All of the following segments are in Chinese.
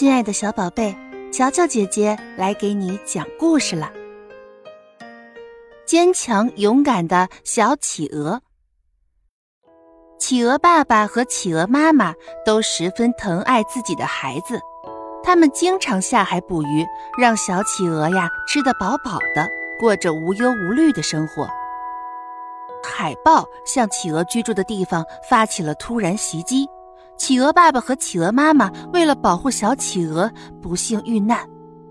亲爱的小宝贝，乔乔姐姐来给你讲故事了。坚强勇敢的小企鹅，企鹅爸爸和企鹅妈妈都十分疼爱自己的孩子，他们经常下海捕鱼，让小企鹅呀吃得饱饱的，过着无忧无虑的生活。海豹向企鹅居住的地方发起了突然袭击。企鹅爸爸和企鹅妈妈为了保护小企鹅，不幸遇难。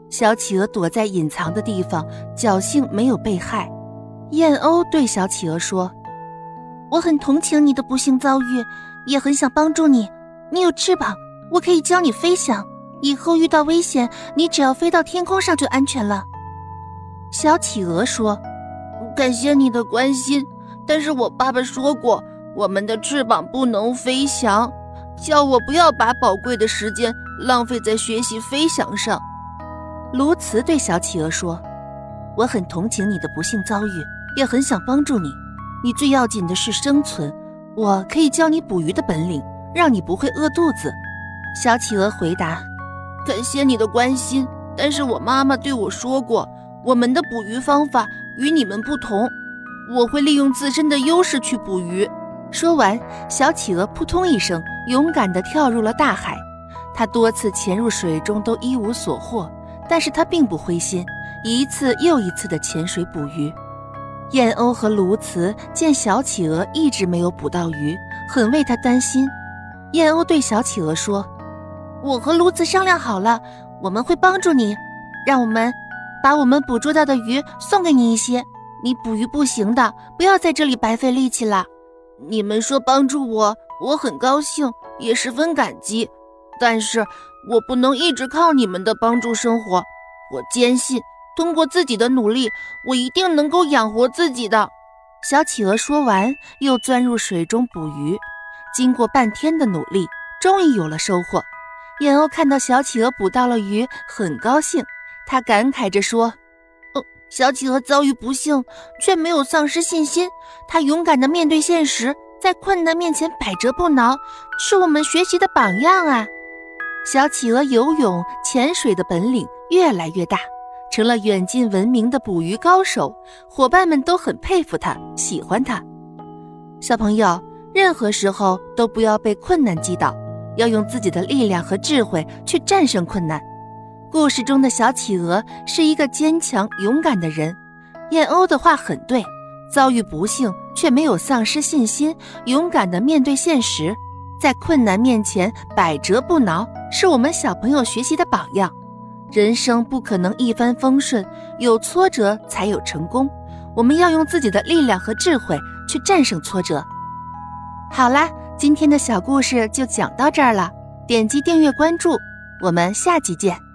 小企鹅躲在隐藏的地方，侥幸没有被害。燕鸥对小企鹅说：“我很同情你的不幸遭遇，也很想帮助你。你有翅膀，我可以教你飞翔。以后遇到危险，你只要飞到天空上就安全了。”小企鹅说：“感谢你的关心，但是我爸爸说过，我们的翅膀不能飞翔。”叫我不要把宝贵的时间浪费在学习飞翔上。卢茨对小企鹅说：“我很同情你的不幸遭遇，也很想帮助你。你最要紧的是生存，我可以教你捕鱼的本领，让你不会饿肚子。”小企鹅回答：“感谢你的关心，但是我妈妈对我说过，我们的捕鱼方法与你们不同。我会利用自身的优势去捕鱼。”说完，小企鹅扑通一声，勇敢地跳入了大海。他多次潜入水中都一无所获，但是他并不灰心，一次又一次地潜水捕鱼。燕鸥和鸬鹚见小企鹅一直没有捕到鱼，很为他担心。燕鸥对小企鹅说：“我和鸬鹚商量好了，我们会帮助你，让我们把我们捕捉到的鱼送给你一些。你捕鱼不行的，不要在这里白费力气了。”你们说帮助我，我很高兴，也十分感激。但是我不能一直靠你们的帮助生活。我坚信，通过自己的努力，我一定能够养活自己的。小企鹅说完，又钻入水中捕鱼。经过半天的努力，终于有了收获。燕鸥看到小企鹅捕到了鱼，很高兴。他感慨着说。哦小企鹅遭遇不幸，却没有丧失信心。它勇敢地面对现实，在困难面前百折不挠，是我们学习的榜样啊！小企鹅游泳、潜水的本领越来越大，成了远近闻名的捕鱼高手。伙伴们都很佩服它，喜欢它。小朋友，任何时候都不要被困难击倒，要用自己的力量和智慧去战胜困难。故事中的小企鹅是一个坚强勇敢的人，燕鸥的话很对，遭遇不幸却没有丧失信心，勇敢地面对现实，在困难面前百折不挠，是我们小朋友学习的榜样。人生不可能一帆风顺，有挫折才有成功，我们要用自己的力量和智慧去战胜挫折。好啦，今天的小故事就讲到这儿了，点击订阅关注，我们下集见。